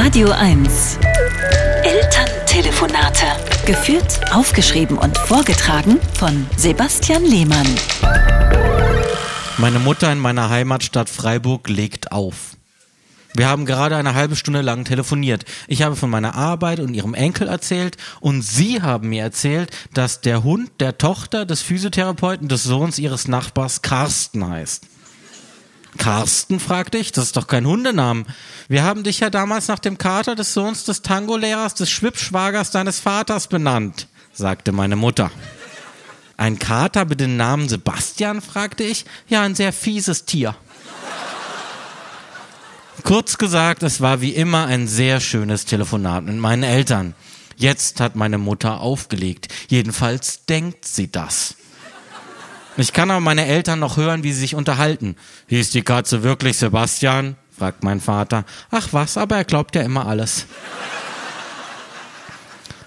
Radio 1. Elterntelefonate. Geführt, aufgeschrieben und vorgetragen von Sebastian Lehmann. Meine Mutter in meiner Heimatstadt Freiburg legt auf. Wir haben gerade eine halbe Stunde lang telefoniert. Ich habe von meiner Arbeit und ihrem Enkel erzählt und Sie haben mir erzählt, dass der Hund der Tochter des Physiotherapeuten des Sohns ihres Nachbars Carsten heißt. Carsten, fragte ich, das ist doch kein Hundenamen. Wir haben dich ja damals nach dem Kater des Sohns des Tango-Lehrers des Schwippschwagers deines Vaters benannt, sagte meine Mutter. Ein Kater mit dem Namen Sebastian, fragte ich. Ja, ein sehr fieses Tier. Kurz gesagt, es war wie immer ein sehr schönes Telefonat mit meinen Eltern. Jetzt hat meine Mutter aufgelegt. Jedenfalls denkt sie das. Ich kann aber meine Eltern noch hören, wie sie sich unterhalten. Hieß die Katze wirklich Sebastian? fragt mein Vater. Ach was, aber er glaubt ja immer alles.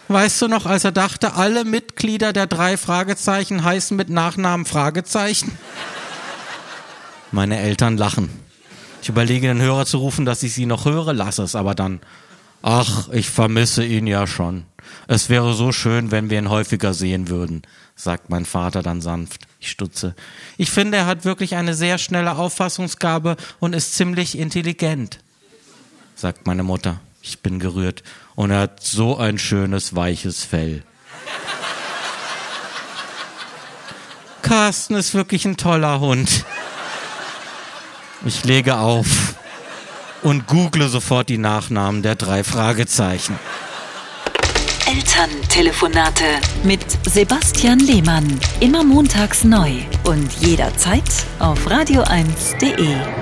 Weißt du noch, als er dachte, alle Mitglieder der drei Fragezeichen heißen mit Nachnamen Fragezeichen? Meine Eltern lachen. Ich überlege, den Hörer zu rufen, dass ich sie noch höre, lasse es aber dann. Ach, ich vermisse ihn ja schon. Es wäre so schön, wenn wir ihn häufiger sehen würden, sagt mein Vater dann sanft. Ich stutze. Ich finde, er hat wirklich eine sehr schnelle Auffassungsgabe und ist ziemlich intelligent, sagt meine Mutter. Ich bin gerührt. Und er hat so ein schönes, weiches Fell. Carsten ist wirklich ein toller Hund. Ich lege auf und google sofort die Nachnamen der drei Fragezeichen. Elterntelefonate mit Sebastian Lehmann. Immer montags neu und jederzeit auf radio1.de.